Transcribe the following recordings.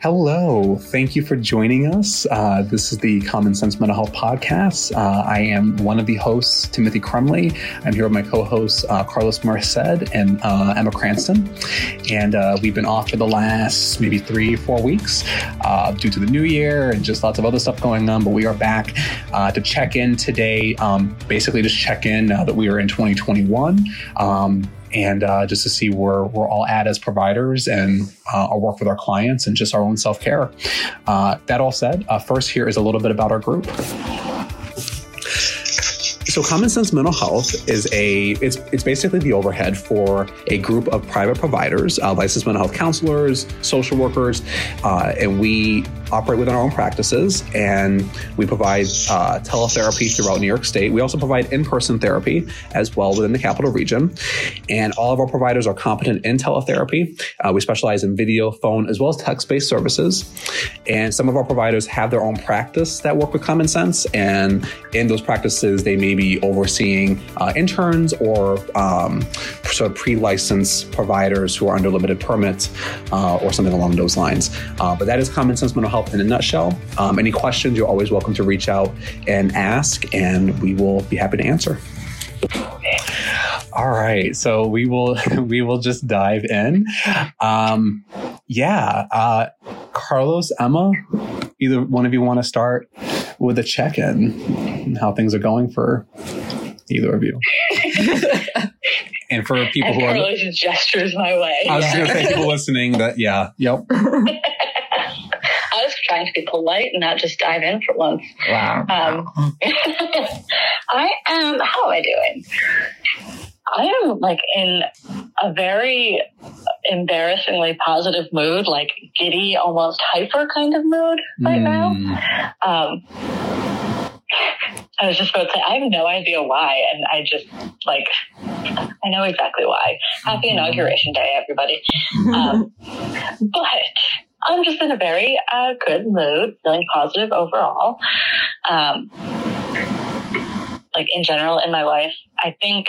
Hello. Thank you for joining us. Uh, this is the Common Sense Mental Health Podcast. Uh, I am one of the hosts, Timothy Crumley. I'm here with my co hosts, uh, Carlos Merced and uh, Emma Cranston. And uh, we've been off for the last maybe three, four weeks uh, due to the new year and just lots of other stuff going on. But we are back to check in today, um, basically just check in now that we are in 2021. Um, and uh, just to see where we're all at as providers and uh, our work with our clients and just our own self care. Uh, that all said, uh, first, here is a little bit about our group. So Common Sense Mental Health is a it's it's basically the overhead for a group of private providers, uh, licensed mental health counselors, social workers, uh, and we operate within our own practices and we provide uh, teletherapy throughout New York State. We also provide in-person therapy as well within the capital region, and all of our providers are competent in teletherapy. Uh, we specialize in video, phone, as well as text-based services, and some of our providers have their own practice that work with Common Sense, and in those practices they may be overseeing uh, interns or um, sort of pre-licensed providers who are under limited permits uh, or something along those lines. Uh, but that is common sense mental health in a nutshell. Um, any questions, you're always welcome to reach out and ask, and we will be happy to answer. All right, so we will we will just dive in. Um, yeah, uh, Carlos, Emma, either one of you want to start with a check in, how things are going for either of you. and for people and who Carlos are gestures my way. I was yeah. going to say people listening that yeah, yep. I was trying to be polite and not just dive in for once. Wow. Um, I am. How am I doing? I am like in a very embarrassingly positive mood, like giddy, almost hyper kind of mood right mm. now. Um, I was just about to say, I have no idea why. And I just like, I know exactly why. Happy inauguration day, everybody. Um, but I'm just in a very uh, good mood, feeling positive overall. Um, like in general in my life. I think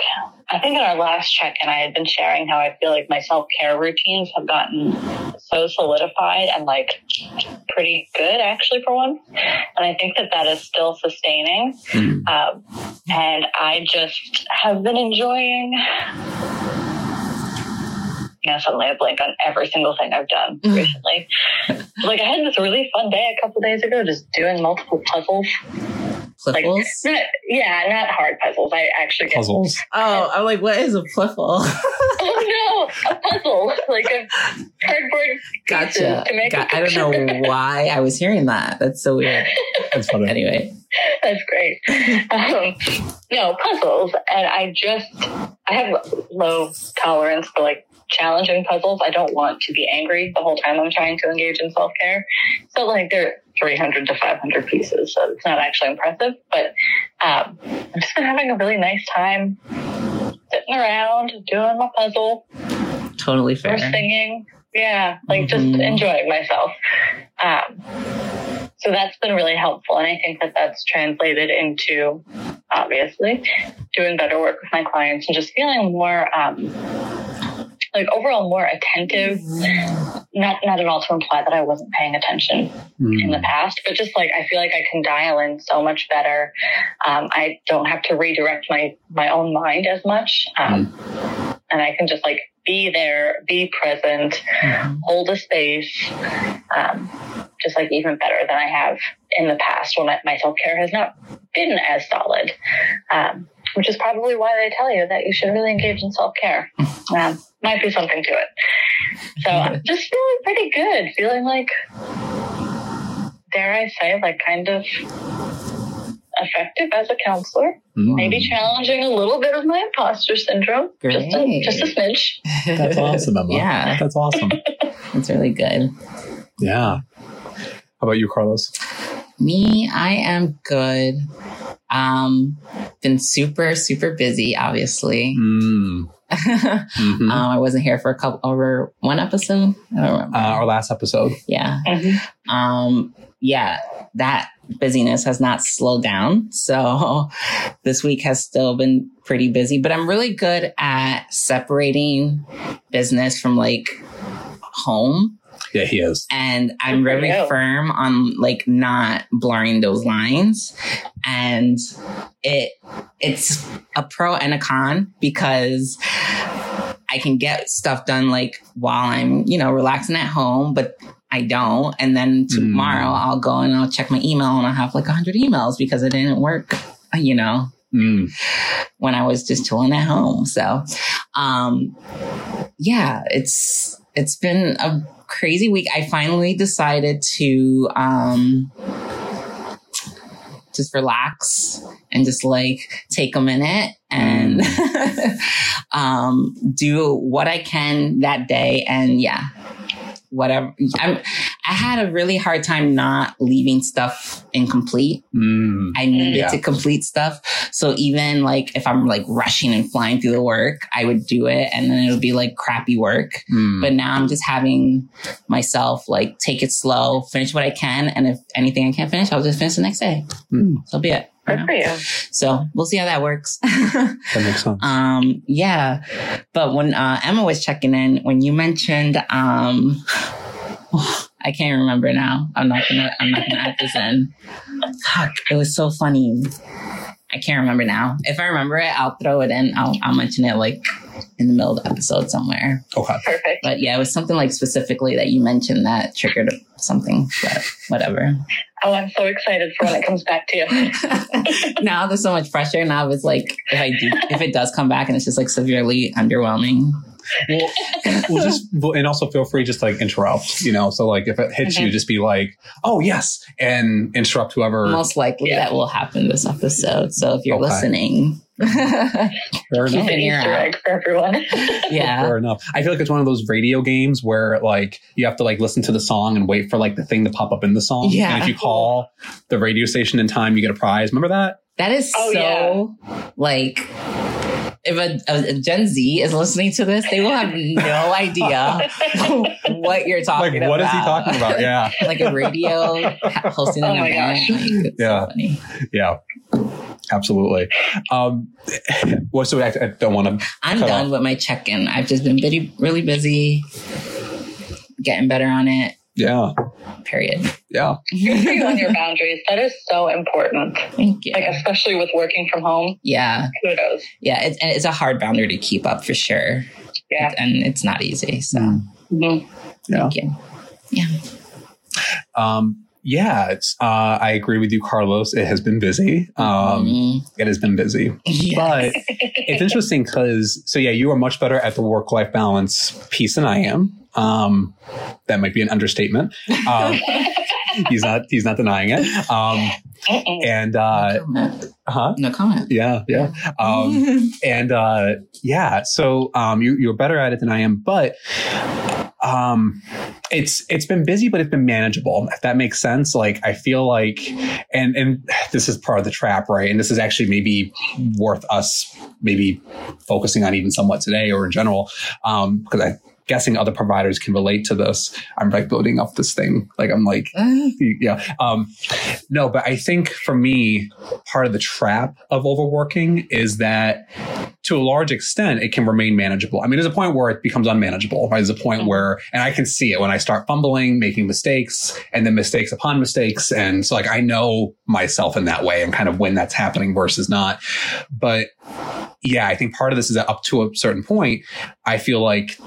I think in our last check and I had been sharing how I feel like my self care routines have gotten so solidified and like pretty good actually for once. And I think that that is still sustaining. Mm. Um, and I just have been enjoying you know, suddenly I blank on every single thing I've done mm-hmm. recently. like I had this really fun day a couple days ago, just doing multiple puzzles. Like, not, yeah, not hard puzzles. I actually get puzzles. Oh, I'm like, what is a pliffle? oh no, a puzzle, like a cardboard. Gotcha. Got, I don't know why I was hearing that. That's so weird. That's funny. Anyway, that's great. Um, no puzzles, and I just I have low tolerance for like challenging puzzles. I don't want to be angry the whole time I'm trying to engage in self care. So like they're 300 to 500 pieces, so it's not actually impressive. But um, I've just been having a really nice time sitting around doing my puzzle. Totally fair. Or singing. Yeah, like mm-hmm. just enjoying myself. Um, so that's been really helpful. And I think that that's translated into obviously doing better work with my clients and just feeling more um, like overall more attentive. Not not at all to imply that I wasn't paying attention mm. in the past, but just like I feel like I can dial in so much better. Um, I don't have to redirect my my own mind as much, um, mm. and I can just like be there, be present, mm-hmm. hold a space. Um, just like even better than I have in the past when my, my self care has not been as solid. Um, which is probably why they tell you that you should really engage in self care. Um, might be something to it. So I'm just feeling pretty good, feeling like, dare I say, like kind of effective as a counselor. Mm. Maybe challenging a little bit of my imposter syndrome, just a, just a smidge. That's awesome, Emma. yeah, that's awesome. That's really good. Yeah. How about you, Carlos? Me, I am good. Um, been super, super busy, obviously. Mm. Mm-hmm. um, I wasn't here for a couple over one episode. I don't remember. Uh, our last episode. Yeah. Mm-hmm. Um, yeah, that busyness has not slowed down. So this week has still been pretty busy, but I'm really good at separating business from like home. Yeah, he is. And I'm very firm on like not blurring those lines. And it it's a pro and a con because I can get stuff done like while I'm, you know, relaxing at home, but I don't. And then tomorrow mm. I'll go and I'll check my email and I'll have like 100 emails because it didn't work, you know, mm. when I was just chilling at home. So, um, yeah, it's, it's been a crazy week. I finally decided to, um, just relax and just like take a minute and um, do what I can that day. And yeah, whatever. I'm, I had a really hard time not leaving stuff incomplete. Mm, I needed yeah. to complete stuff. So even like if I'm like rushing and flying through the work, I would do it and then it would be like crappy work. Mm. But now I'm just having myself like take it slow, finish what I can. And if anything I can't finish, I'll just finish the next day. Mm. So be it. Good for you. So we'll see how that works. that makes sense. Um, yeah. But when uh, Emma was checking in, when you mentioned, um, I can't remember now. I'm not gonna. I'm not gonna add this in. Fuck! It was so funny. I can't remember now. If I remember it, I'll throw it in. I'll, I'll mention it like in the middle of the episode somewhere. Okay. Perfect. But yeah, it was something like specifically that you mentioned that triggered something, but whatever. Oh, I'm so excited for when it comes back to you. now there's so much pressure. Now it's like if I do, if it does come back and it's just like severely underwhelming. Well, we'll just and also feel free just like interrupt, you know. So like if it hits you, just be like, "Oh yes," and interrupt whoever. Most likely yeah. that will happen this episode. So if you're okay. listening, Fair enough. An Easter egg for everyone. yeah. Fair enough. I feel like it's one of those radio games where like you have to like listen to the song and wait for like the thing to pop up in the song. Yeah. And if you call the radio station in time, you get a prize. Remember that? That is oh, so yeah. like if a, a, Gen Z is listening to this, they will have no idea what you're talking like, what about. What is he talking about? Yeah. like a radio hosting oh an oh event. Like, yeah. So yeah. Absolutely. Um, well, so I, I don't want to. I'm done off. with my check in. I've just been really, really busy getting better on it. Yeah. Period. Yeah. Good you on your boundaries. That is so important. Thank you. Like especially with working from home. Yeah. Kudos. Yeah, it's it's a hard boundary to keep up for sure. Yeah. And it's not easy. So. Mm-hmm. Thank yeah. you. Yeah. Um, yeah, it's, uh, I agree with you, Carlos. It has been busy. Um, mm-hmm. It has been busy, yeah. but it's interesting because, so yeah, you are much better at the work life balance piece than I am. Um, that might be an understatement. Um, he's not, he's not denying it. Um, and, uh, no huh? No comment. Yeah. Yeah. Um, and, uh, yeah, so, um, you, you're better at it than I am, but, um, it's it's been busy, but it's been manageable. If that makes sense. Like I feel like, and and this is part of the trap, right? And this is actually maybe worth us maybe focusing on even somewhat today or in general, um, because I guessing other providers can relate to this. I'm like building up this thing. Like I'm like, uh. yeah. Um, no, but I think for me, part of the trap of overworking is that to a large extent, it can remain manageable. I mean, there's a point where it becomes unmanageable, right? There's a point mm-hmm. where, and I can see it when I start fumbling, making mistakes and then mistakes upon mistakes. And so like, I know myself in that way and kind of when that's happening versus not. But yeah, I think part of this is that up to a certain point, I feel like,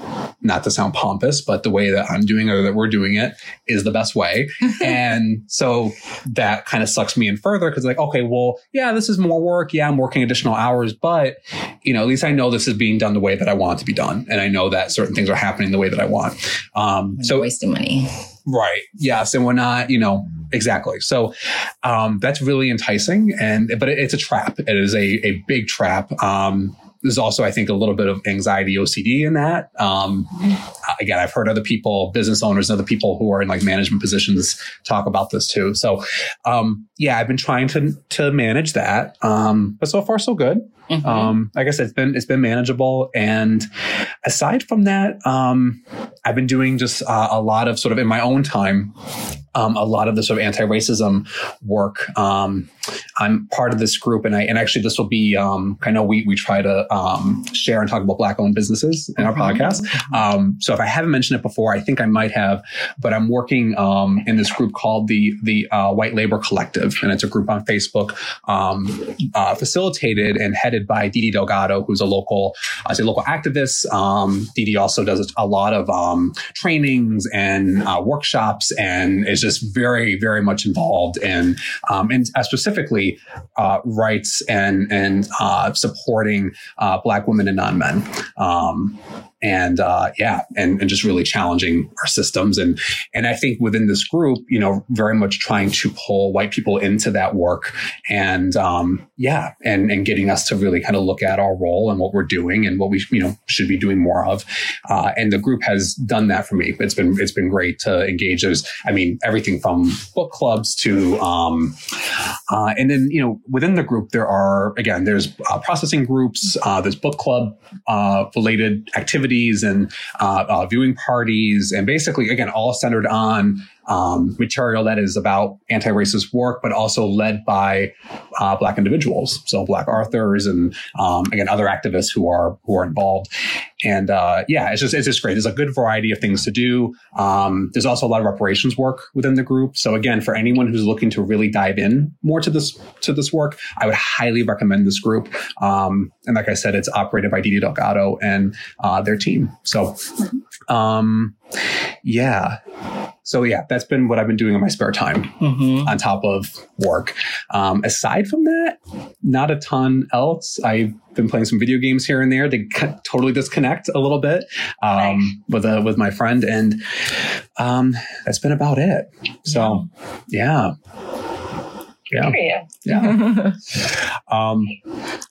not to sound pompous, but the way that I'm doing it or that we're doing it is the best way. and so that kind of sucks me in further because like, okay, well, yeah, this is more work. Yeah, I'm working additional hours, but you know, at least I know this is being done the way that I want it to be done. And I know that certain things are happening the way that I want. Um, so wasting money. Right. Yes. And we're not, you know, exactly. So, um, that's really enticing. And, but it, it's a trap. It is a, a big trap. Um, there's also, I think, a little bit of anxiety OCD in that. Um, again, I've heard other people, business owners, other people who are in like management positions talk about this too. So, um, yeah, I've been trying to to manage that, um, but so far so good. Mm-hmm. Um, like I said, it's been it's been manageable, and aside from that, um, I've been doing just uh, a lot of sort of in my own time um, a lot of the sort of anti-racism work. Um, I'm part of this group, and I and actually this will be. Um, I know we we try to um, share and talk about black-owned businesses in our mm-hmm. podcast. Um, so if I haven't mentioned it before, I think I might have. But I'm working um, in this group called the the uh, White Labor Collective, and it's a group on Facebook uh, facilitated and headed by Didi Delgado, who's a local, I say local activist. Didi also does a lot of trainings and uh, workshops, and is just very very much involved in um, and uh, specifically uh, rights and and uh, supporting uh, Black women and non men. And uh, yeah, and, and just really challenging our systems. And and I think within this group, you know, very much trying to pull white people into that work, and um, yeah, and and getting us to really kind of look at our role and what we're doing and what we you know should be doing more of. Uh, and the group has done that for me. It's been it's been great to engage. There's I mean everything from book clubs to um, uh, and then you know within the group there are again there's uh, processing groups, uh, there's book club uh, related activities activities and uh, uh, viewing parties, and basically, again, all centered on um, material that is about anti-racist work, but also led by uh, black individuals, so black authors and um, again other activists who are who are involved. And uh, yeah, it's just it's just great. There's a good variety of things to do. Um, there's also a lot of reparations work within the group. So again, for anyone who's looking to really dive in more to this to this work, I would highly recommend this group. Um, and like I said, it's operated by Didi Delgado and uh, their team. So um, yeah. So yeah, that's been what I've been doing in my spare time mm-hmm. on top of work. Um, aside from that, not a ton else. I've been playing some video games here and there to totally disconnect a little bit um, nice. with a, with my friend, and um, that's been about it. So yeah. Yeah. Yeah. um,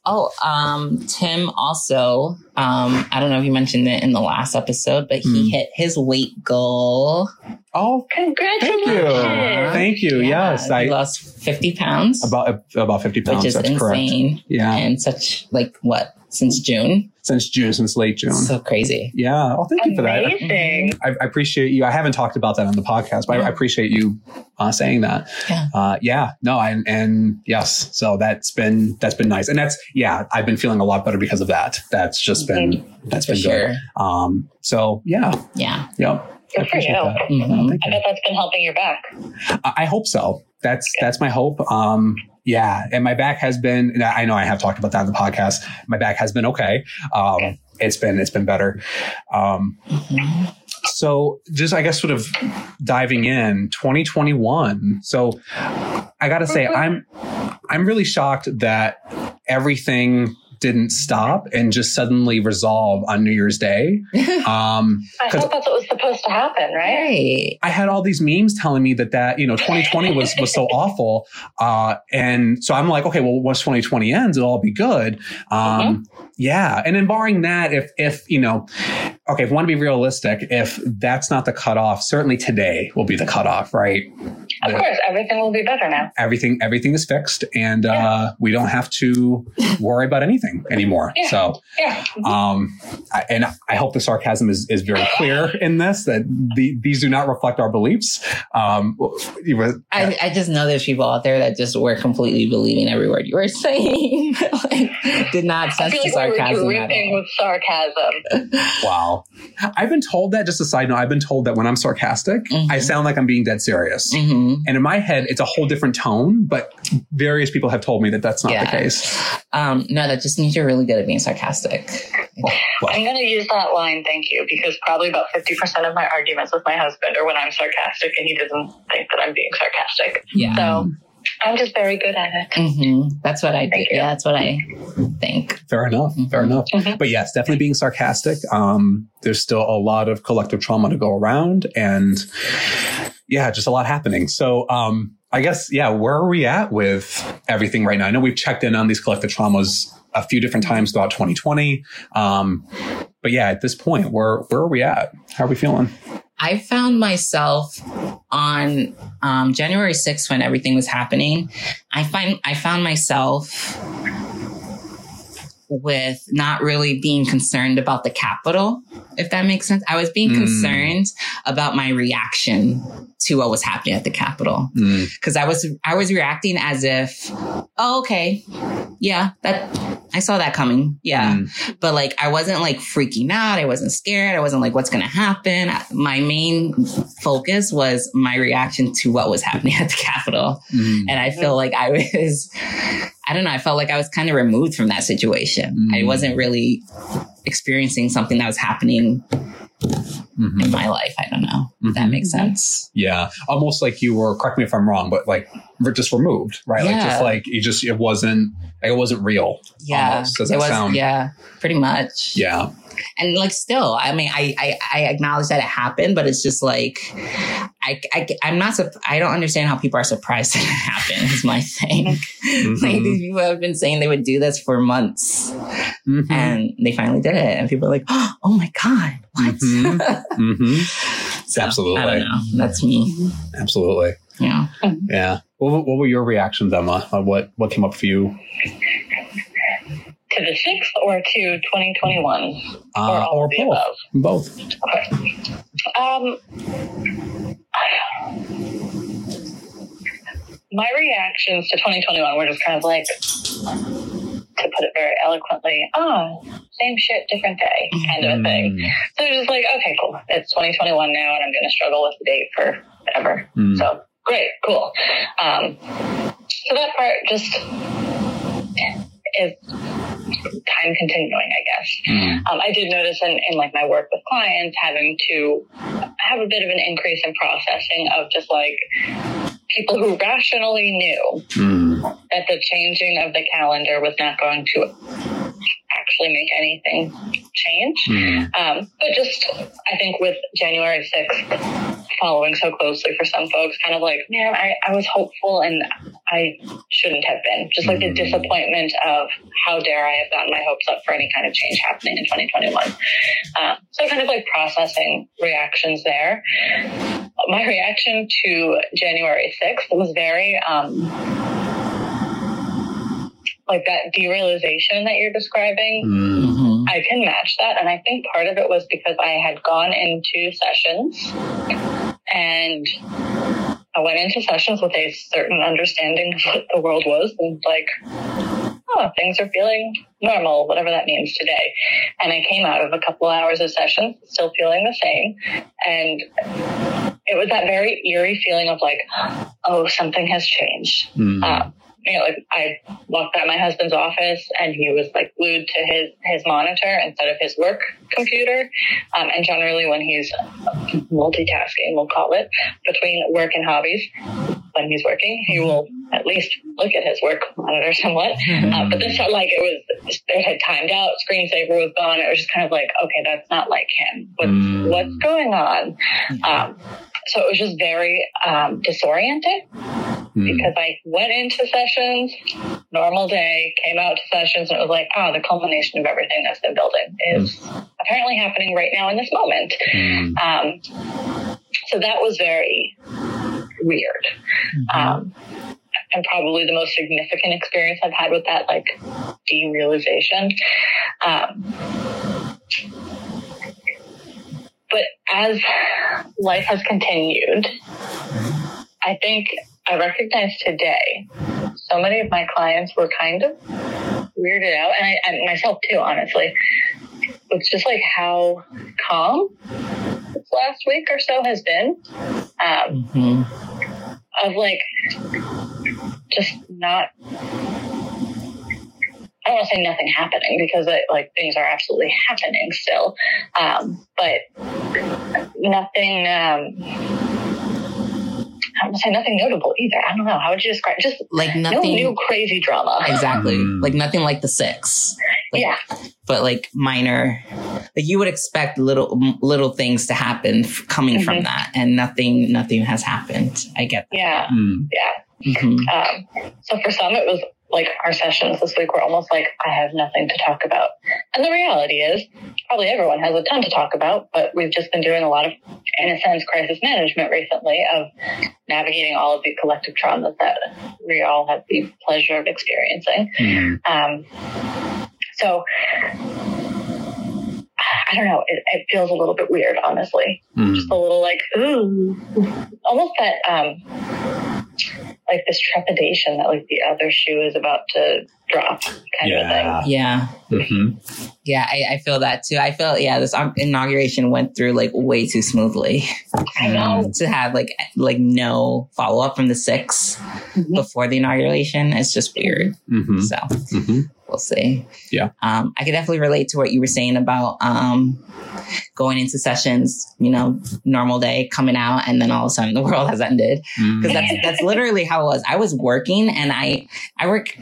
oh, um, Tim also, um, I don't know if you mentioned it in the last episode, but he hmm. hit his weight goal. Oh, congratulations! Thank you. Thank you. Yeah, yes, I lost fifty pounds. About about fifty pounds. Which is That's insane. Correct. Yeah, and such like what since June since June, since late June. So crazy. Yeah. Oh, thank Amazing. you for that. I, I, appreciate you. I haven't talked about that on the podcast, but yeah. I, I, appreciate you uh, saying that. Yeah. Uh, yeah. No. And and yes. So that's been that's been nice, and that's yeah. I've been feeling a lot better because of that. That's just been mm-hmm. that's for been sure. good. Um. So yeah. Yeah. Yep. Good for you. Mm-hmm. I bet that's been helping your back. I, I hope so. That's that's my hope. Um, yeah, and my back has been. I know I have talked about that in the podcast. My back has been okay. Um. It's been it's been better. Um, so just I guess sort of diving in 2021. So I got to say I'm I'm really shocked that everything didn't stop and just suddenly resolve on New Year's Day. Um, I thought that's what was happen, right? I had all these memes telling me that that you know 2020 was was so awful, uh, and so I'm like, okay, well, once 2020 ends, it'll all be good. Um, mm-hmm. Yeah, and then barring that, if if you know, okay, if we want to be realistic, if that's not the cutoff, certainly today will be the cutoff, right? Of the, course, everything will be better now. Everything everything is fixed, and yeah. uh, we don't have to worry about anything anymore. Yeah. So, yeah. um, I, and I hope the sarcasm is is very clear in this that the, these do not reflect our beliefs. Um, I, I just know there's people out there that just were completely believing every word you were saying, like, did not sense the sarcasm. with sarcasm. wow. I've been told that. Just a side note, I've been told that when I'm sarcastic, mm-hmm. I sound like I'm being dead serious, mm-hmm. and in my head, it's a whole different tone. But various people have told me that that's not yeah. the case. Um, no, that just means you're really good at being sarcastic. Well, well. I'm going to use that line, thank you, because probably about 50% of my arguments with my husband are when I'm sarcastic and he doesn't think that I'm being sarcastic. Yeah. So I'm just very good at it. Mm-hmm. That's what I do. Yeah, that's what I think. Fair enough. Mm-hmm. Fair enough. Mm-hmm. But yes, definitely being sarcastic. Um, there's still a lot of collective trauma to go around and yeah, just a lot happening. So, um, I guess, yeah, where are we at with everything right now? I know we've checked in on these collective traumas a few different times throughout 2020. Um, but yeah, at this point, where where are we at? How are we feeling? I found myself on um, January 6th when everything was happening. I find I found myself with not really being concerned about the Capitol if that makes sense. I was being mm. concerned about my reaction to what was happening at the Capitol because mm. I was I was reacting as if, oh, okay, yeah, that I saw that coming, yeah, mm. but like I wasn't like freaking out. I wasn't scared. I wasn't like, what's going to happen. My main focus was my reaction to what was happening at the Capitol, mm. and I feel like I was. I don't know. I felt like I was kind of removed from that situation. I wasn't really experiencing something that was happening mm-hmm. in my life. I don't know. Mm-hmm. that makes sense. Yeah. Almost like you were, correct me if I'm wrong, but like just removed, right? Yeah. Like just like you just, it wasn't, like it wasn't real. Yeah. Almost. Does that was, sound? Yeah. Pretty much. Yeah and like still i mean I, I i acknowledge that it happened but it's just like i, I i'm not i don't understand how people are surprised that it happened is my thing mm-hmm. like these people have been saying they would do this for months mm-hmm. and they finally did it and people are like oh my god what mm-hmm. mm-hmm. so, absolutely i don't know that's me absolutely yeah yeah what, what were your reactions emma what what came up for you to the sixth or to 2021? Uh, or, or both. Both. Okay. Um, my reactions to 2021 were just kind of like, to put it very eloquently, oh, same shit, different day kind of a thing. Mm. So it was like, okay, cool. It's 2021 now, and I'm going to struggle with the date for forever. Mm. So great, cool. Um, so that part just is time continuing, I guess. Mm. Um, I did notice in, in like my work with clients having to have a bit of an increase in processing of just like people who rationally knew mm. that the changing of the calendar was not going to actually make anything change. Mm. Um, but just, I think with January 6th, following so closely for some folks, kind of like, man, I, I was hopeful and I shouldn't have been. Just like the mm. disappointment of how dare I have gotten my hopes up for any kind of change happening in 2021. Um, so kind of like processing reactions there. My reaction to January 6th was very, um, like that derealization that you're describing. Mm-hmm. I can match that. And I think part of it was because I had gone into sessions and I went into sessions with a certain understanding of what the world was and like, oh, things are feeling normal, whatever that means today. And I came out of a couple hours of sessions still feeling the same. And it was that very eerie feeling of like, oh, something has changed. Mm. Um, you know, like I walked by my husband's office and he was like glued to his, his monitor instead of his work computer. Um, and generally when he's multitasking, we'll call it, between work and hobbies, when he's working, he will at least look at his work monitor somewhat. Uh, but this felt like it was, it had timed out, screensaver was gone. It was just kind of like, okay, that's not like him. What's, mm. what's going on? Um, so it was just very um, disorienting mm. because I went into sessions, normal day, came out to sessions, and it was like, oh, the culmination of everything that's been building is mm. apparently happening right now in this moment. Mm. Um, so that was very weird. Mm-hmm. Um, and probably the most significant experience I've had with that, like derealization. Um, but as life has continued, I think I recognize today so many of my clients were kind of weirded out, and I, I myself too, honestly. It's just like how calm this last week or so has been. Um, mm-hmm. Of like just not I don't want to say nothing happening because like things are absolutely happening still, um, but nothing. Um, I don't say nothing notable either. I don't know. How would you describe just like nothing no new crazy drama? Exactly. Mm. Like nothing like the six. Like, yeah. But like minor, like you would expect little little things to happen coming mm-hmm. from that, and nothing nothing has happened. I get that. Yeah. Mm. Yeah. Mm-hmm. Um, so for some, it was like our sessions this week were almost like I have nothing to talk about. And the reality is probably everyone has a ton to talk about, but we've just been doing a lot of, in a sense, crisis management recently of navigating all of the collective traumas that we all have the pleasure of experiencing. Mm-hmm. Um, so I don't know. It, it, feels a little bit weird, honestly. Mm. Just a little like, ooh, almost that, um, like this trepidation that like the other shoe is about to drop kind yeah. of thing. Yeah. Mm-hmm. Yeah, I, I, feel that too. I feel yeah, this inauguration went through like way too smoothly. I know to have like like no follow up from the 6 mm-hmm. before the inauguration. It's just weird. Mm-hmm. So mm-hmm. we'll see. Yeah, um, I could definitely relate to what you were saying about um, going into sessions. You know, normal day coming out, and then all of a sudden the world has ended because mm. that's that's literally how it was. I was working, and I I work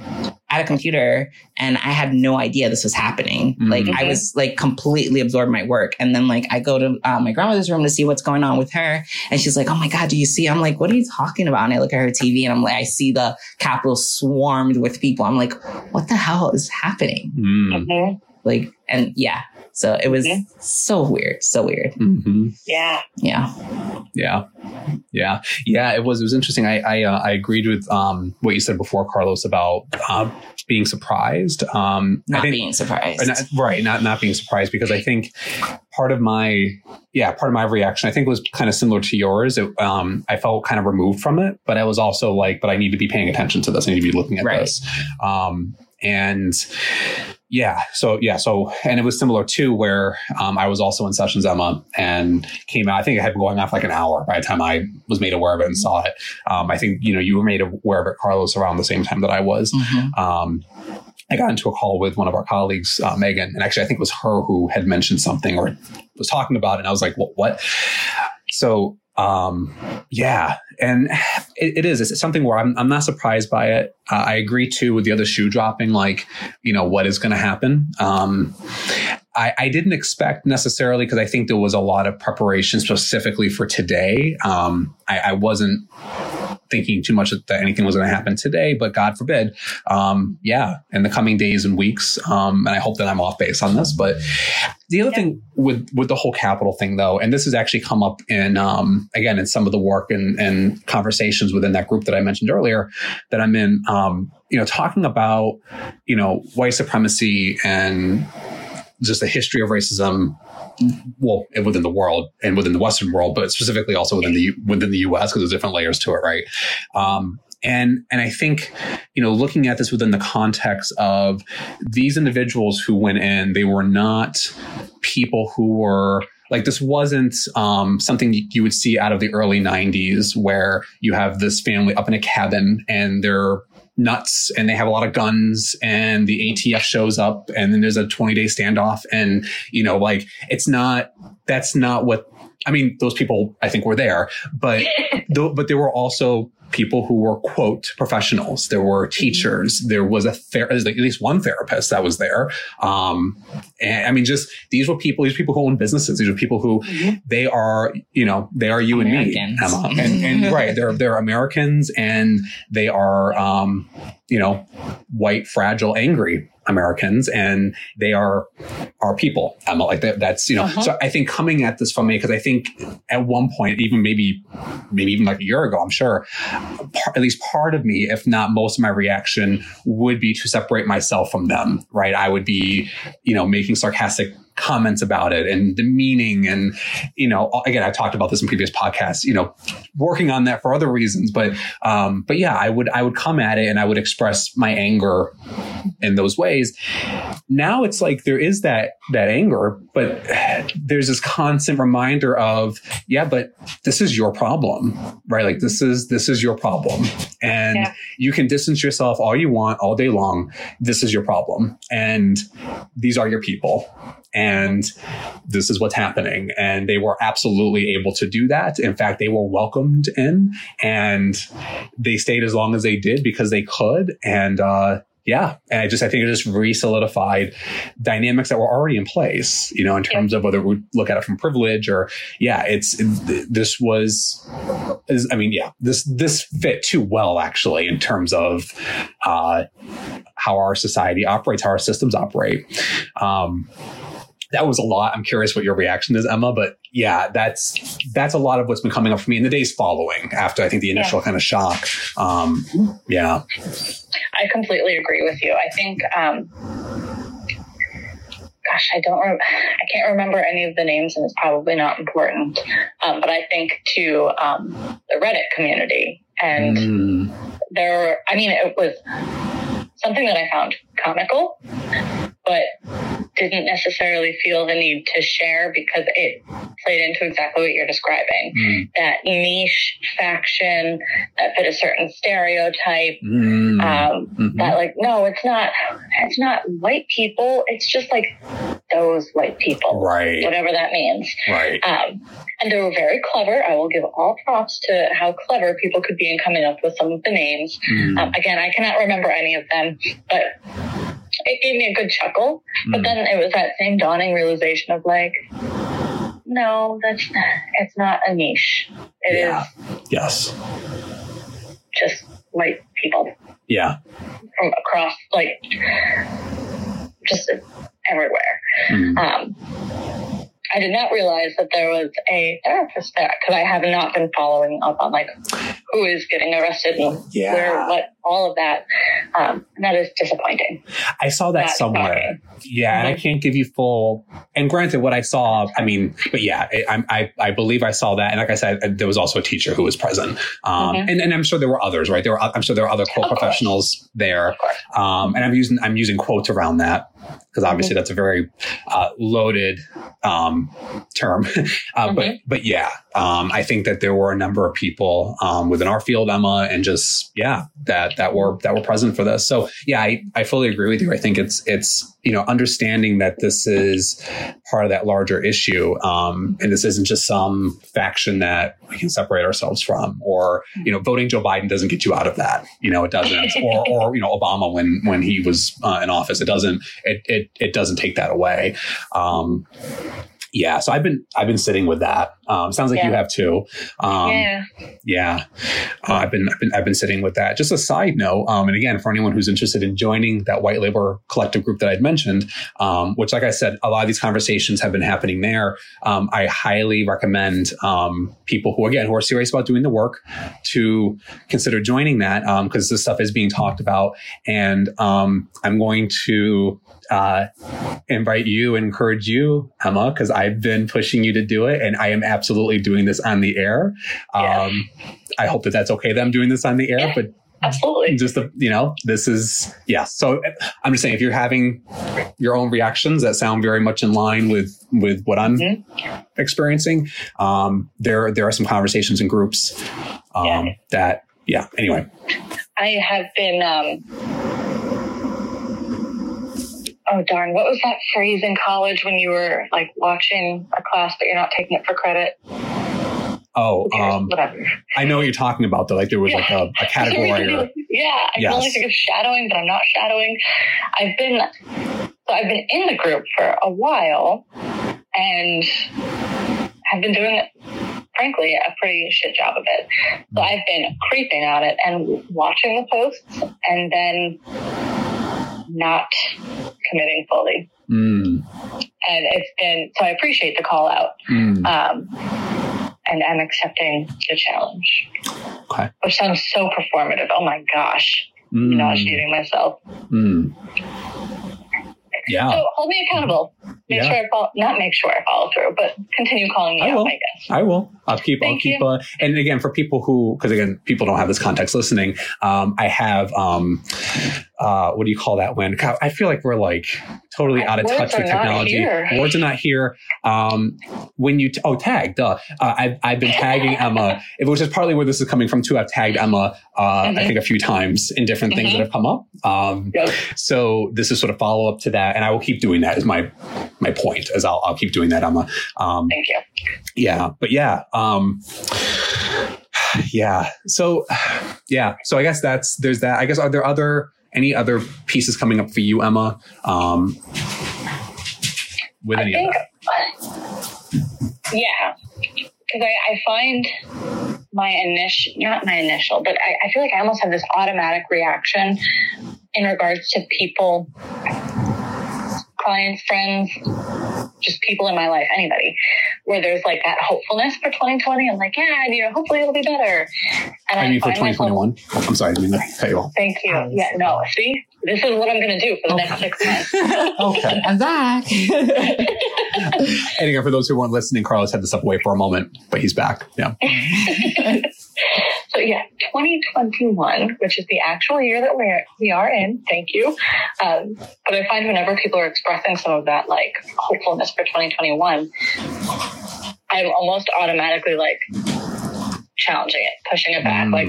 at a computer and I had no idea this was happening. Mm-hmm. Like I was like completely absorbed in my work. And then like I go to uh, my grandmother's room to see what's going on with her. And she's like, Oh my God, do you see? I'm like, what are you talking about? And I look at her TV and I'm like, I see the Capitol swarmed with people. I'm like, what the hell is happening? Mm-hmm. Like, and yeah, so it was mm-hmm. so weird, so weird. Mm-hmm. Yeah, yeah, yeah, yeah, yeah. It was it was interesting. I I, uh, I agreed with um, what you said before, Carlos, about uh, being surprised. Um, not think, being surprised, not, right? Not not being surprised because I think part of my yeah part of my reaction I think was kind of similar to yours. It, um, I felt kind of removed from it, but I was also like, but I need to be paying attention to this. I need to be looking at right. this. Um, and yeah. So yeah. So and it was similar too, where um, I was also in sessions, Emma, and came out. I think it had been going off like an hour by the time I was made aware of it and saw it. Um, I think you know you were made aware of it, Carlos, around the same time that I was. Mm-hmm. Um, I got into a call with one of our colleagues, uh, Megan, and actually I think it was her who had mentioned something or was talking about it. And I was like, what? what? So um, yeah, and it, it is. It's something where I'm, I'm not surprised by it. Uh, I agree too with the other shoe dropping, like, you know, what is going to happen. Um, I, I, didn't expect necessarily because I think there was a lot of preparation specifically for today. Um, I, I wasn't thinking too much that anything was going to happen today, but God forbid. Um, yeah, in the coming days and weeks. Um, and I hope that I'm off base on this. But the other yeah. thing with with the whole Capitol thing, though, and this has actually come up in um, again in some of the work and, and conversations within that group that I mentioned earlier that I'm in. Um, you know, talking about you know white supremacy and just the history of racism well within the world and within the western world but specifically also within the within the us because there's different layers to it right? Um, and and i think you know looking at this within the context of these individuals who went in they were not people who were like this wasn't um, something you would see out of the early 90s where you have this family up in a cabin and they're nuts and they have a lot of guns and the ATF shows up and then there's a 20 day standoff and you know like it's not that's not what I mean those people I think were there but but there were also people who were quote professionals. There were teachers. There was a ther- at least one therapist that was there. Um, and I mean, just these were people. These people who own businesses. These are people who mm-hmm. they are. You know, they are you Americans. and me, Emma. And, and right, they're they're Americans, and they are. Um, you know, white, fragile, angry Americans, and they are our people. Emma, like that, that's you know. Uh-huh. So I think coming at this from me because I think at one point, even maybe, maybe even like a year ago, I'm sure, par- at least part of me, if not most of my reaction, would be to separate myself from them. Right? I would be, you know, making sarcastic comments about it and the meaning and you know again i talked about this in previous podcasts you know working on that for other reasons but um but yeah i would i would come at it and i would express my anger in those ways. Now it's like there is that that anger but there's this constant reminder of yeah but this is your problem right? Like this is this is your problem. And yeah. you can distance yourself all you want all day long. This is your problem. And these are your people and this is what's happening. And they were absolutely able to do that. In fact, they were welcomed in and they stayed as long as they did because they could. And, uh, yeah. And I just, I think it just re-solidified dynamics that were already in place, you know, in terms of whether we look at it from privilege or, yeah, it's, it, this was, is, I mean, yeah, this, this fit too well, actually, in terms of, uh, how our society operates, how our systems operate. Um, that was a lot. I'm curious what your reaction is, Emma, but yeah, that's that's a lot of what's been coming up for me in the days following after I think the initial yeah. kind of shock. Um, yeah, I completely agree with you. I think um, gosh, I don't, re- I can't remember any of the names, and it's probably not important. Um, but I think to um, the Reddit community, and mm. there, I mean, it was something that I found comical, but didn't necessarily feel the need to share because it played into exactly what you're describing. Mm. That niche faction that fit a certain stereotype. Mm. Um, mm-hmm. That like, no, it's not. It's not white people. It's just like those white people, right? Whatever that means, right? Um, and they were very clever. I will give all props to how clever people could be in coming up with some of the names. Mm. Um, again, I cannot remember any of them, but it gave me a good chuckle. Mm. But hmm. then it was that same dawning realization of like, no, that's it's not a niche. It yeah. is yes, just white people. Yeah, from across like just everywhere. Mm. Um, I did not realize that there was a therapist there because I have not been following up on like who is getting arrested and yeah. where, what, all of that. Um, that is disappointing. I saw that somewhere. Yeah, mm-hmm. and I mm-hmm. can't give you full. And granted, what I saw, I mean, but yeah, I, I, I believe I saw that. And like I said, there was also a teacher who was present, um, mm-hmm. and, and I'm sure there were others, right? There were, I'm sure there were other co professionals there, um, and I'm using I'm using quotes around that because obviously mm-hmm. that's a very uh, loaded um, term. uh, mm-hmm. But but yeah, um, I think that there were a number of people um, within our field, Emma, and just yeah, that that were that were present for this. So yeah, I, I fully agree with you. I think it's it's you know understanding that this is part of that larger issue, um, and this isn't just some faction that we can separate ourselves from, or you know, voting Joe Biden doesn't get you out of that. You know, it doesn't, or or you know, Obama when when he was uh, in office, it doesn't it it it doesn't take that away. Um, yeah, so I've been I've been sitting with that. Um, sounds like yeah. you have too. Um, yeah, yeah. Uh, I've been I've been I've been sitting with that. Just a side note, um, and again, for anyone who's interested in joining that white labor collective group that I'd mentioned, um, which, like I said, a lot of these conversations have been happening there. Um, I highly recommend um, people who, again, who are serious about doing the work to consider joining that because this stuff is being talked about, and I'm going to uh, invite you encourage you, Emma, because I've been pushing you to do it, and I am absolutely doing this on the air. Yeah. Um, I hope that that's okay that I'm doing this on the air, yeah, but absolutely, just the you know, this is yeah. So I'm just saying, if you're having your own reactions that sound very much in line with with what I'm mm-hmm. experiencing, um, there there are some conversations in groups um, yeah. that yeah. Anyway, I have been. Um, oh darn, what was that phrase in college when you were like watching a class but you're not taking it for credit? Oh, um, whatever. I know what you're talking about though. Like there was yeah. like a, a category. Or, yeah, I yes. can only think of shadowing, but I'm not shadowing. I've been so I've been in the group for a while and have been doing frankly a pretty shit job of it. So I've been creeping on it and watching the posts and then not committing fully. Mm. And it's been, so I appreciate the call out. Mm. Um, and I'm accepting the challenge. Okay. Which sounds so performative. Oh my gosh. Mm. Nauseating myself. Mm. Yeah. So hold me accountable. Make yeah. sure I follow, not make sure I follow through, but continue calling me I out, will. I guess. I will. I'll keep, Thank I'll keep, uh, and again, for people who, cause again, people don't have this context listening, um, I have, um, uh, what do you call that when I feel like we're like totally out of Words touch with technology. Words are not here. Um, when you, t- oh, tag, duh. Uh, I've, I've been tagging Emma, which is partly where this is coming from too. I've tagged Emma, uh, mm-hmm. I think a few times in different mm-hmm. things that mm-hmm. have come up. Um, yep. so this is sort of follow up to that. And I will keep doing that is my, my point as I'll, I'll keep doing that, Emma. Um, Thank you. Yeah. But yeah, um, yeah. So, yeah. So I guess that's, there's that. I guess, are there other, any other pieces coming up for you, Emma? Um, with any think, of that? Yeah, because I, I, find my initial, not my initial, but I, I feel like I almost have this automatic reaction in regards to people, clients, friends, just people in my life, anybody, where there's like that hopefulness for 2020. I'm like, yeah, you know, hopefully it'll be better. And I, I mean, for 2021. Myself, I'm sorry, I mean to cut you off. Thank you. Yeah, no, see, this is what I'm going to do for the okay. next six months. okay. I'm back. and again, for those who weren't listening, Carlos had to step away for a moment, but he's back. Yeah. so yeah, 2021, which is the actual year that we're, we are in. Thank you. Um, but I find whenever people are expressing some of that like hopefulness for 2021, I'm almost automatically like, challenging it, pushing it back. Mm. Like,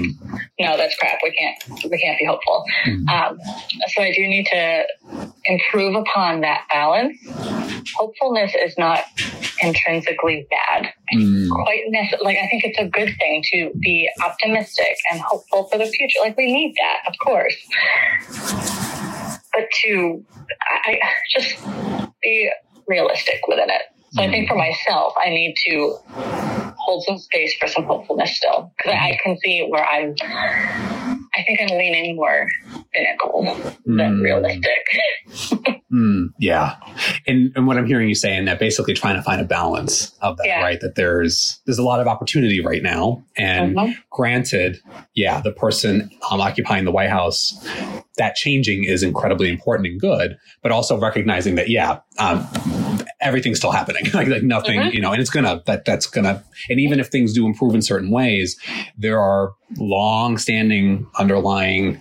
no, that's crap. We can't, we can't be hopeful. Mm. Um, so I do need to improve upon that balance. Hopefulness is not intrinsically bad. Mm. Quite nece- like I think it's a good thing to be optimistic and hopeful for the future. Like we need that, of course. But to I, just be realistic within it. So I think for myself, I need to hold some space for some hopefulness still because I, I, can see where I'm. I think I'm leaning more cynical mm. than realistic. mm, yeah, and and what I'm hearing you saying that basically trying to find a balance of that, yeah. right? That there's there's a lot of opportunity right now, and mm-hmm. granted, yeah, the person um, occupying the White House that changing is incredibly important and good, but also recognizing that, yeah, um, everything's still happening. like, like nothing, mm-hmm. you know, and it's gonna, that, that's gonna, and even if things do improve in certain ways, there are long standing underlying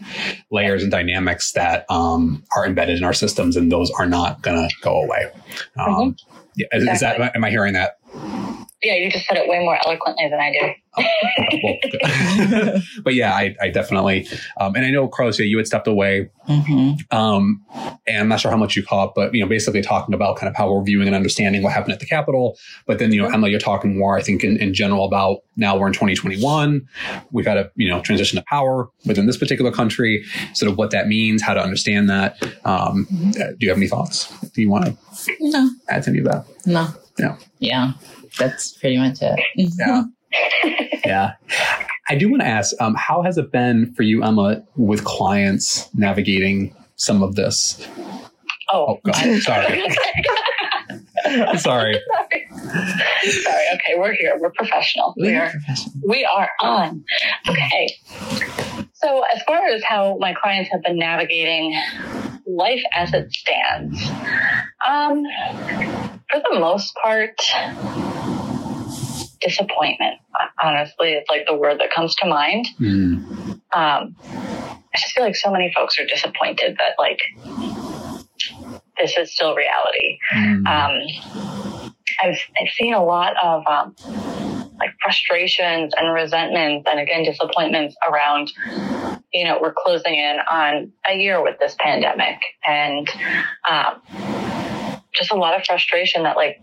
layers and dynamics that, um, are embedded in our systems and those are not gonna go away. Um, mm-hmm. yeah, is, exactly. is that, am I hearing that? Yeah, you just said it way more eloquently than I do. oh, well, but yeah, I, I definitely, um, and I know Carlos, yeah, you had stepped away, mm-hmm. um, and I'm not sure how much you caught, but you know, basically talking about kind of how we're viewing and understanding what happened at the Capitol. But then, you know, Emily, you're talking more, I think, in, in general about now we're in 2021, we've had a you know transition to power within this particular country, sort of what that means, how to understand that. Um, mm-hmm. do you have any thoughts? Do you want to no. add to any of that? No. Yeah. Yeah that's pretty much it. yeah. yeah. I do want to ask, um, how has it been for you, Emma, with clients navigating some of this? Oh, oh God. Sorry. Sorry. Sorry. Sorry. Okay, we're here. We're professional. We, we are. Professional. We are on. Okay. So, as far as how my clients have been navigating life as it stands, um, for the most part, disappointment. Honestly, it's like the word that comes to mind. Mm. Um, I just feel like so many folks are disappointed that like this is still reality. Mm. Um, I've, I've seen a lot of um, like frustrations and resentments and again disappointments around you know we're closing in on a year with this pandemic and um, just a lot of frustration that like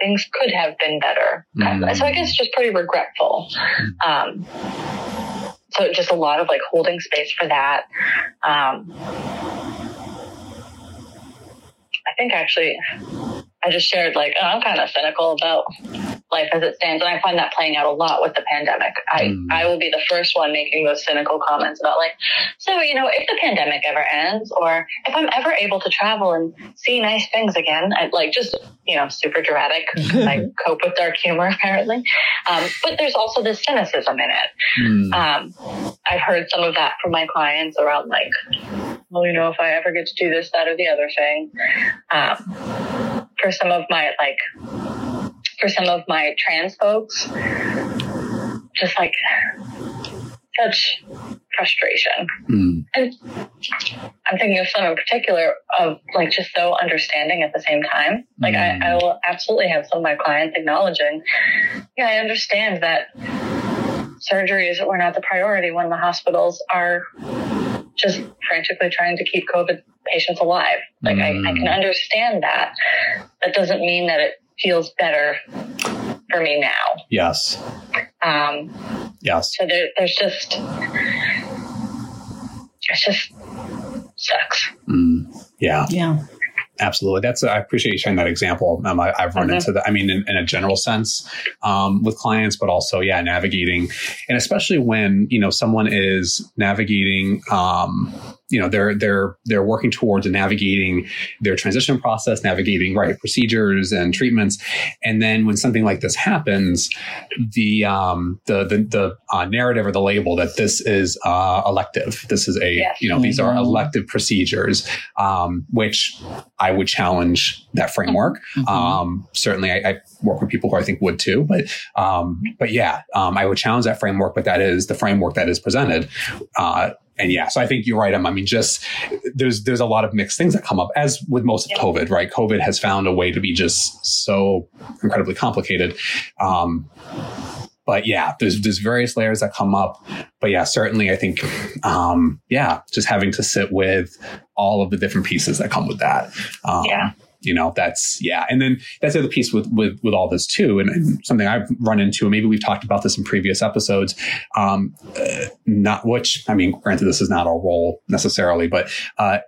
things could have been better. Mm. So I guess just pretty regretful. Um, so just a lot of like holding space for that. Um, I think actually I just shared like oh, I'm kind of cynical about life as it stands. And I find that playing out a lot with the pandemic. I, mm. I will be the first one making those cynical comments about like, so, you know, if the pandemic ever ends or if I'm ever able to travel and see nice things again, I like just, you know, super dramatic. I cope with dark humor apparently. Um, but there's also this cynicism in it. Mm. Um, I've heard some of that from my clients around like, well, you know, if I ever get to do this, that, or the other thing. Um, for some of my like for some of my trans folks, just like such frustration. Mm. And I'm thinking of some in particular of like just so understanding at the same time. Like mm. I, I will absolutely have some of my clients acknowledging, yeah, I understand that surgeries were not the priority when the hospitals are just frantically trying to keep COVID patients alive. Like mm. I, I can mm. understand that. That doesn't mean that it feels better for me now. Yes. Um, yes. So there, there's just, it just sucks. Mm, yeah. Yeah. Absolutely. That's, I appreciate you sharing that example. Um, I, have run mm-hmm. into that. I mean, in, in a general sense, um, with clients, but also, yeah, navigating and especially when, you know, someone is navigating, um, you know, they're they're they're working towards navigating their transition process, navigating right procedures and treatments, and then when something like this happens, the um, the the, the uh, narrative or the label that this is uh, elective, this is a yes. you know, mm-hmm. these are mm-hmm. elective procedures, um, which I would challenge that framework. Mm-hmm. Um, certainly, I, I, work with people who I think would too, but um, but yeah, um, I would challenge that framework. But that is the framework that is presented. Uh, and yeah, so I think you're right. I mean, just there's there's a lot of mixed things that come up, as with most of COVID, right? COVID has found a way to be just so incredibly complicated. Um, but yeah, there's there's various layers that come up. But yeah, certainly I think um, yeah, just having to sit with all of the different pieces that come with that. Um, yeah you know that's yeah. And then that's the other piece with with with all this too and, and something i've run into and maybe we've talked about this in previous episodes um uh, not which i mean granted this is not our role necessarily but uh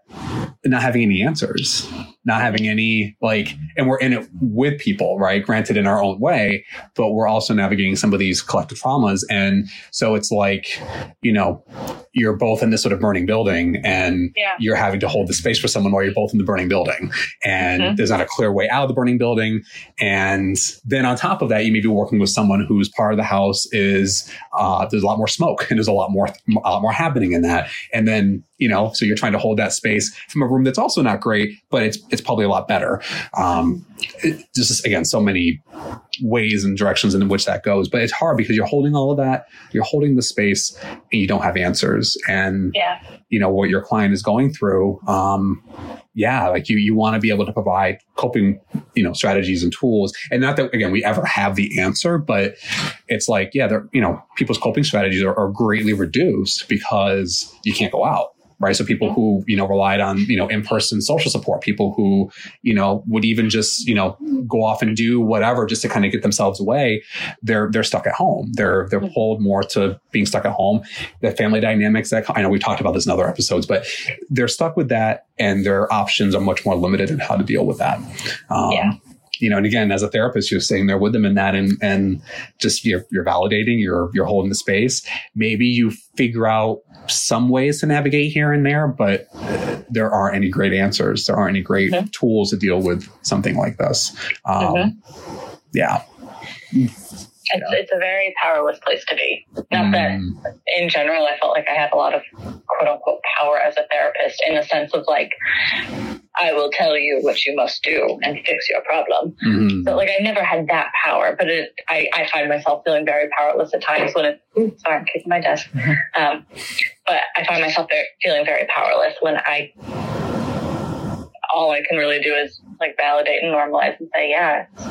not having any answers not having any like and we're in it with people right? Granted in our own way but we're also navigating some of these collective traumas and so it's like you know you're both in this sort of burning building and yeah. you're having to hold the space for someone while you're both in the burning building and mm-hmm. there's not a clear way out of the burning building and then on top of that you may be working with someone whose part of the house is uh, there's a lot more smoke and there's a lot more a lot more happening in that and then you know so you're trying to hold that space from a room that's also not great but it's it's probably a lot better. Um, it, just again so many ways and directions in which that goes but it's hard because you're holding all of that you're holding the space and you don't have answers. And yeah. you know what your client is going through um, yeah like you you want to be able to provide coping you know strategies and tools. And not that again we ever have the answer but it's like yeah they're you know people's coping strategies are, are greatly reduced because you can't go out right? So people who, you know, relied on, you know, in-person social support, people who, you know, would even just, you know, go off and do whatever just to kind of get themselves away. They're, they're stuck at home. They're, they're mm-hmm. pulled more to being stuck at home. The family dynamics that I know we talked about this in other episodes, but they're stuck with that and their options are much more limited in how to deal with that. Um, yeah you know, and again, as a therapist, you're sitting there with them in that and, and just you're, you're validating, you're, you're holding the space. Maybe you figure out some ways to navigate here and there, but there aren't any great answers. There aren't any great mm-hmm. tools to deal with something like this. Um, mm-hmm. Yeah. It's, yeah. it's a very powerless place to be. Not mm. that in general, I felt like I had a lot of quote unquote power as a therapist in the sense of like, I will tell you what you must do and fix your problem. Mm-hmm. So like I never had that power, but it, I, I find myself feeling very powerless at times when it, ooh, sorry, I'm kicking my desk. Mm-hmm. Um, but I find myself very, feeling very powerless when I, all I can really do is like validate and normalize and say, yeah, it's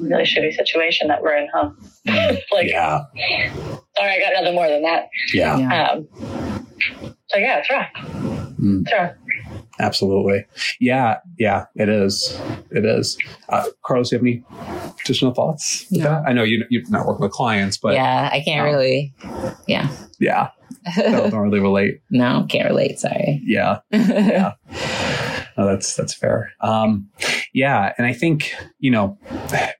a really shitty situation that we're in, huh? Like, yeah. Sorry, I got nothing more than that. Yeah. Um, so yeah, it's rough. Mm. It's rough. Absolutely. Yeah. Yeah, it is. It is. Uh, Carlos, do you have any additional thoughts? No. I know you, you're not working with clients, but. Yeah, I can't um, really. Yeah. Yeah. don't, don't really relate. No, can't relate. Sorry. Yeah. Yeah. No, that's that's fair. Um, yeah, and I think you know,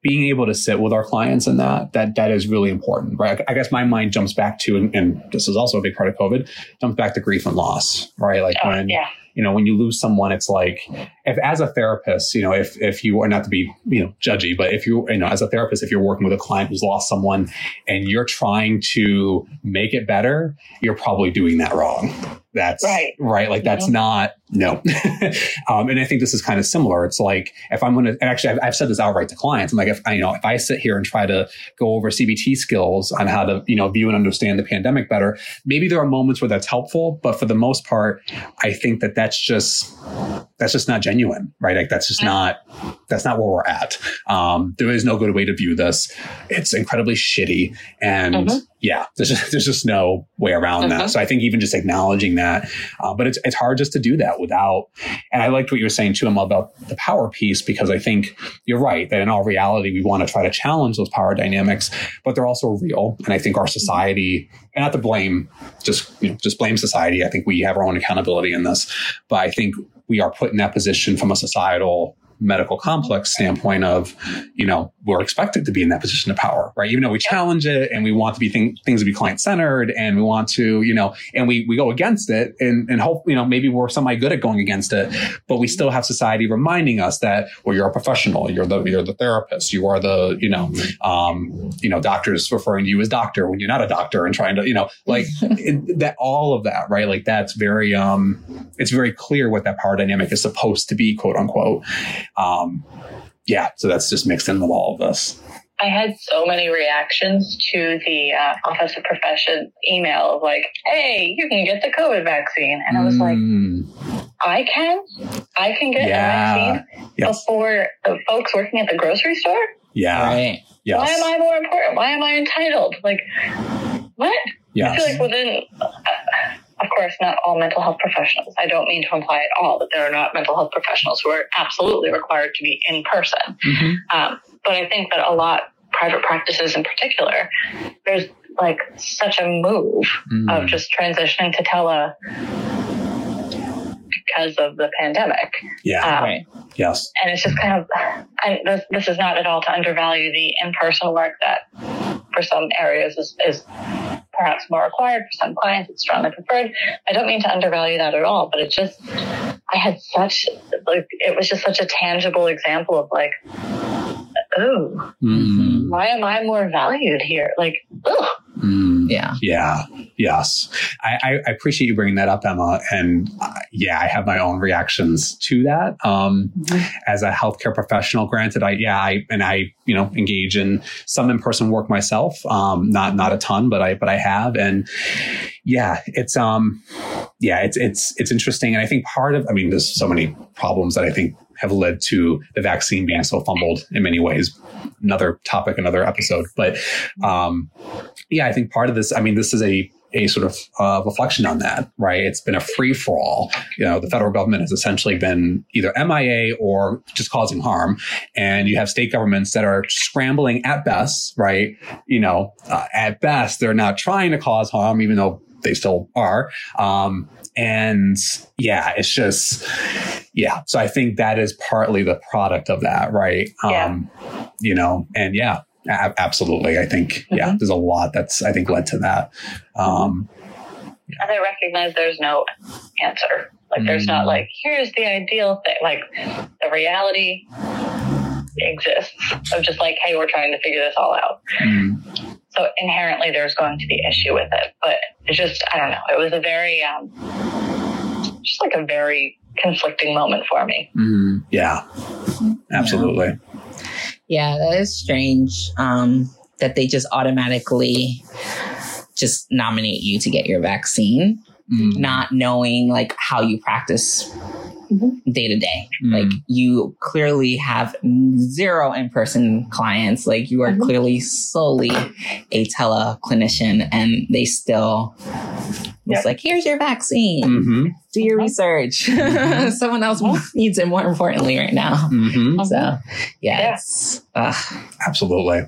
being able to sit with our clients and that that that is really important, right? I guess my mind jumps back to, and, and this is also a big part of COVID, jumps back to grief and loss, right? Like oh, when yeah you know, when you lose someone, it's like if as a therapist, you know, if if you are not to be, you know, judgy, but if you, you know, as a therapist, if you're working with a client who's lost someone and you're trying to make it better, you're probably doing that wrong. That's right. Right. Like that's mm-hmm. not no. um, and I think this is kind of similar. It's like if I'm going to, actually, I've, I've, said this outright to clients. I'm like, if I, you know, if I sit here and try to go over CBT skills on how to, you know, view and understand the pandemic better, maybe there are moments where that's helpful, but for the most part, I think that that's just that's just not genuine, right? Like that's just not that's not where we're at. Um, there is no good way to view this. It's incredibly shitty, and mm-hmm. yeah, there's just, there's just no way around mm-hmm. that. So I think even just acknowledging that, uh, but it's it's hard just to do that without. And I liked what you were saying too, Emma, about the power piece because I think you're right that in all reality we want to try to challenge those power dynamics, but they're also real, and I think our society, and not to blame, just you know, just blame society. I think we have our own accountability in this, but I think we are put in that position from a societal medical complex standpoint of, you know, we're expected to be in that position of power, right? Even though we challenge it and we want to be thing, things to be client centered and we want to, you know, and we, we go against it and, and hope, you know, maybe we're semi good at going against it, but we still have society reminding us that, well, you're a professional, you're the, you're the therapist, you are the, you know, um, you know, doctors referring to you as doctor when you're not a doctor and trying to, you know, like it, that, all of that, right? Like that's very, um, it's very clear what that power dynamic is supposed to be, quote unquote. Um, yeah, so that's just mixed in with all of this. I had so many reactions to the uh, Office of Profession email of like, hey, you can get the COVID vaccine. And I was like, Mm, I can? I can get Yeah. a vaccine yes. before the folks working at the grocery store? Yeah. Right. Yes. Why am I more important? Why am I entitled? Like, what? I feel like within, uh, of course, not all mental health professionals. I don't mean to imply at all that there are not mental health professionals who are absolutely required to be in person. Mhm. Um, but I think that a lot, private practices in particular, there's like such a move Mm. of just transitioning to tele because of the pandemic. Yeah. Um, Right. Yes. and it's just kind of and this, this is not at all to undervalue the in-person work that for some areas is, is perhaps more required for some clients it's strongly preferred i don't mean to undervalue that at all but it just i had such like it was just such a tangible example of like oh Mm. Why am i more valued here like ugh. Mm. Yeah. Yeah. Yes. I, I, I appreciate you bringing that up, Emma. And uh, yeah, I have my own reactions to that. Um, as a healthcare professional, granted, I, yeah, I, and I, you know, engage in some in-person work myself. Um, not, not a ton, but I, but I have. And yeah, it's, um, yeah, it's, it's, it's interesting. And I think part of, I mean, there's so many problems that I think have led to the vaccine being so fumbled in many ways. Another topic, another episode. But, um, yeah, I think part of this, I mean, this is a a sort of uh, reflection on that, right? It's been a free for all. You know, the federal government has essentially been either MIA or just causing harm, and you have state governments that are scrambling at best, right? You know, uh, at best they're not trying to cause harm, even though they still are. Um, and yeah, it's just yeah. So I think that is partly the product of that, right? Yeah. Um, you know, and yeah, a- absolutely. I think, yeah, Mhm. there's a lot that's, I think, led to that. Um, and i recognize there's no answer like there's not Mm. like here's the ideal thing like the reality exists of just like hey we're trying to figure this all out mm, So inherently there's going to be issue with it. But it's just, I don't know. It was a very, um, just like a very conflicting moment for me. mm, yeah, absolutely. Yeah, that is strange. Um, that they just automatically just nominate you to get your vaccine, Mm, not knowing like how you practice Mhm. day to day. mm, Like you clearly have zero in person clients. Like you are Mhm. clearly solely a teleclinician, and they still. It's like, here's your vaccine. mhm, Do your research. Mhm. Someone else needs it more importantly right now. mhm. So, yeah, Yeah. ugh. absolutely.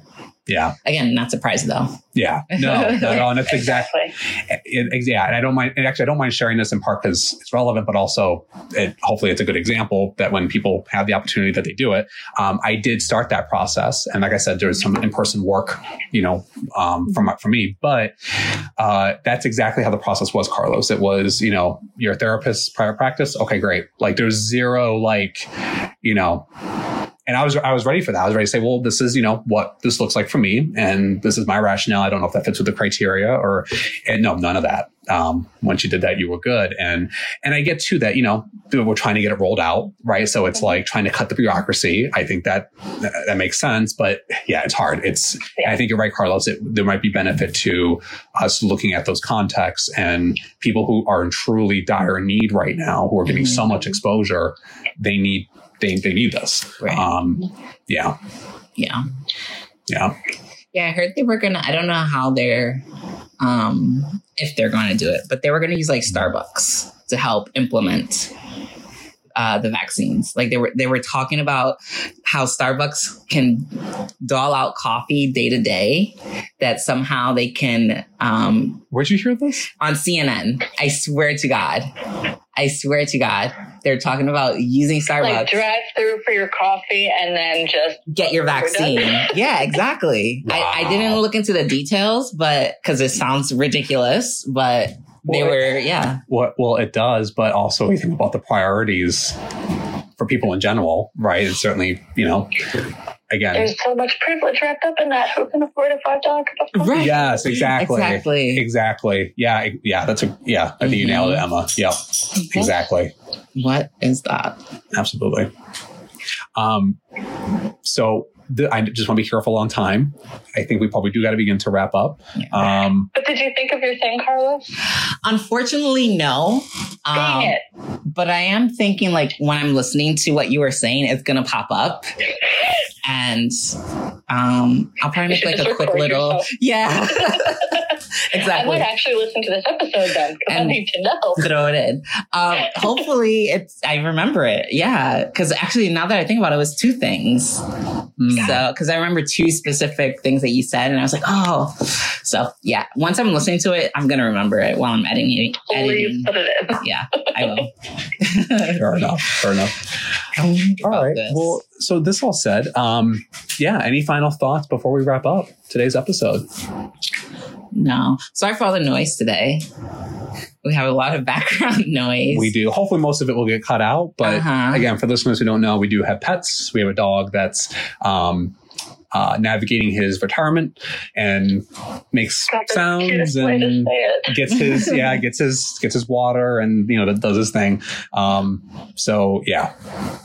Yeah, again not surprised though. yeah. No, not at all. And that's exactly. Exactly. it, it- yeah, and I don't mind. And actually, I don't mind sharing this in part because it's relevant, but also, it, hopefully, it's a good example that when people have the opportunity that they do it. Um, I did start that process, and like I said, there's some in-person work, you know, um, from from me. But uh, that's exactly how the process was, Carlos. It was, you know, you're a therapist, private practice. Okay, great. Like, there's zero, like, you know, and I was I was ready for that. I was ready to say, well, this is you know what this looks like for me, and this is my rationale. I don't know if that fits with the criteria or, and no, none of that. Um, once you did that, you were good, and and I get to that. You know, we're trying to get it rolled out, right? So it's like trying to cut the bureaucracy. I think that that makes sense, but yeah, it's hard. It's Yeah. I think you're right, Carlos. It, there might be benefit to us looking at those contexts and people who are in truly dire need right now, who are getting so much exposure. They need they they need this. Right. Um, yeah, Yeah. yeah. Yeah, I heard they were gonna I don't know how they're um if they're gonna do it, but they were gonna use like Starbucks to help implement uh, the vaccines. Like they were they were talking about how Starbucks can doll out coffee day to day that somehow they can um Where'd you hear this? on CNN. I swear to God. I swear to God, they're talking about using Starbucks. Like drive through for your coffee and then just get your vaccine. yeah, exactly. Wow. I, I, didn't look into the details, but because it sounds ridiculous, but they well, were, yeah. What? Well, it does, but also we think about the priorities for people in general, right? It's certainly, you know, again. There's so much privilege wrapped up in that. Who can afford a five dollar cup of coffee? Right. Yes, exactly. Exactly. Exactly. Yeah. Yeah. That's a yeah. I think mm-hmm. you nailed it, Emma. Yeah. Mm-hmm. Exactly. What is that? Absolutely. Um. So the, I just want to be careful on time. I think we probably do got to begin to wrap up. Um, but did you think of your thing, Carlos? Unfortunately, no. Dang um, it. But I am thinking, like, when I'm listening to what you were saying, it's going to pop up. And um, I'll probably make like a quick little. Yourself. Yeah. exactly. I might actually listen to this episode then because I need to know. Throw it in. Um, hopefully, it's I remember it. Yeah, because actually, now that I think about it, it was two things. So, because I remember two specific things that you said, and I was like, oh. So, yeah, once I'm listening to it, I'm gonna remember it while I'm editing. editing. Put it in. Yeah, I will. fair enough. Fair enough. Um, all right. This. Well, so this all said, um, yeah. Any final thoughts before we wrap up today's episode? No. Sorry for all the noise today. We have a lot of background noise. We do. Hopefully, most of it will get cut out. But uh-huh. again, for listeners who don't know, we do have pets. We have a dog that's um, uh, navigating his retirement and makes sounds and gets his yeah gets his gets his water and you know does his thing. Um, so yeah,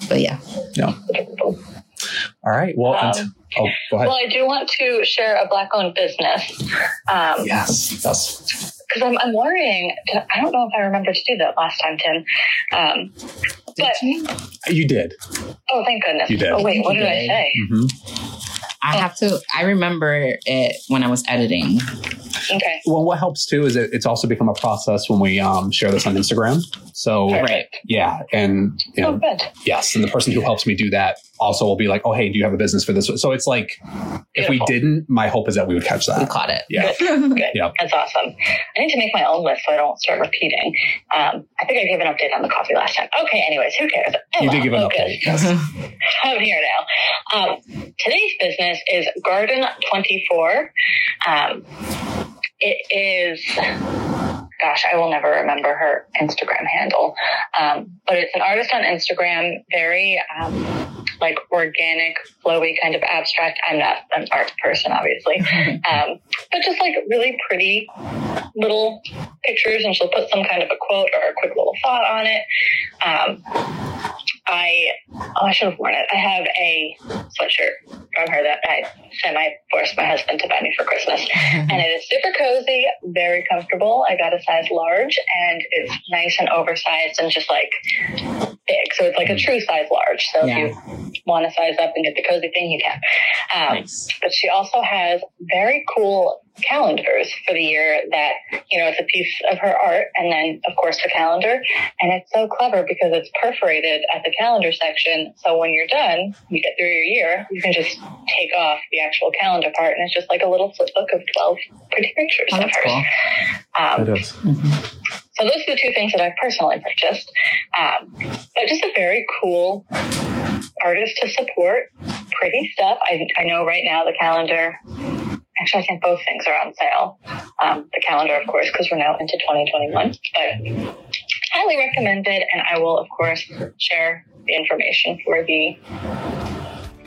but yeah, yeah. All right. Well, um, oh, go ahead. Well, I do want to share a black-owned business. Um, yes, yes. Because I'm, I'm worrying. I don't know if I remember to do that last time, Tim. Um, but you? you? did. Oh, thank goodness. You did. Oh, wait. What did, did I say? Mm-hmm. I have to. I remember it when I was editing. Okay. Well, what helps too is it, it's also become a process when we um, share this on Instagram. So, right. yeah, and you know, oh, good. yes, and the person who helps me do that also will be like, "Oh, hey, do you have a business for this?" So it's like, Beautiful. if we didn't, my hope is that we would catch that. We caught it. Yeah. Good. Good. Yeah. That's awesome. I need to make my own list so I don't start repeating. Um, I think I gave an update on the coffee last time. Okay. Anyways, who cares? Oh, you did give an oh, update. Yes. I'm here now. Um, today's business is Garden Twenty Four. Um, it is gosh, I will never remember her Instagram handle. Um, but it's an artist on Instagram, very um, like organic, flowy, kind of abstract. I'm not an art person, obviously, um, but just like really pretty little pictures, and she'll put some kind of a quote or a quick little thought on it. Um, I oh, I should have worn it. I have a sweatshirt from her that I semi forced my husband to buy me for Christmas, and it is super cozy, very comfortable. I got a size large, and it's nice and oversized and just like big. So it's like a true size large. So yeah. if you want to size up and get the cozy thing, you can. Um, nice. But she also has very cool calendars for the year that, you know, it's a piece of her art and then, of course, the calendar. And it's so clever because it's perforated at the calendar section. So when you're done, you get through your year, you can just take off the actual calendar part. And it's just like a little flip book of 12 pretty pictures oh, of hers. Cool. Um, it is. Mm-hmm. So those are the two things that I've personally purchased. Um, but just a very cool artist to support. Pretty stuff. I, I know right now the calendar Actually, I think both things are on sale. Um, the calendar, of course, because we're now into 2021. But highly recommended, and I will, of course, share the information for the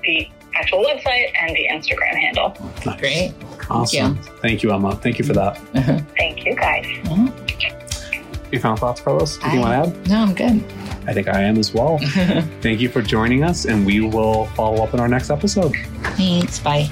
the actual website and the Instagram handle. Nice. Great. Awesome. Thank you. Thank you, Emma. Thank you for that. Thank you, guys. Mm-hmm. Your final thoughts, Carlos? Do you want to add? No, I'm good. I think I am as well. Thank you for joining us, and we will follow up in our next episode. Thanks. Bye.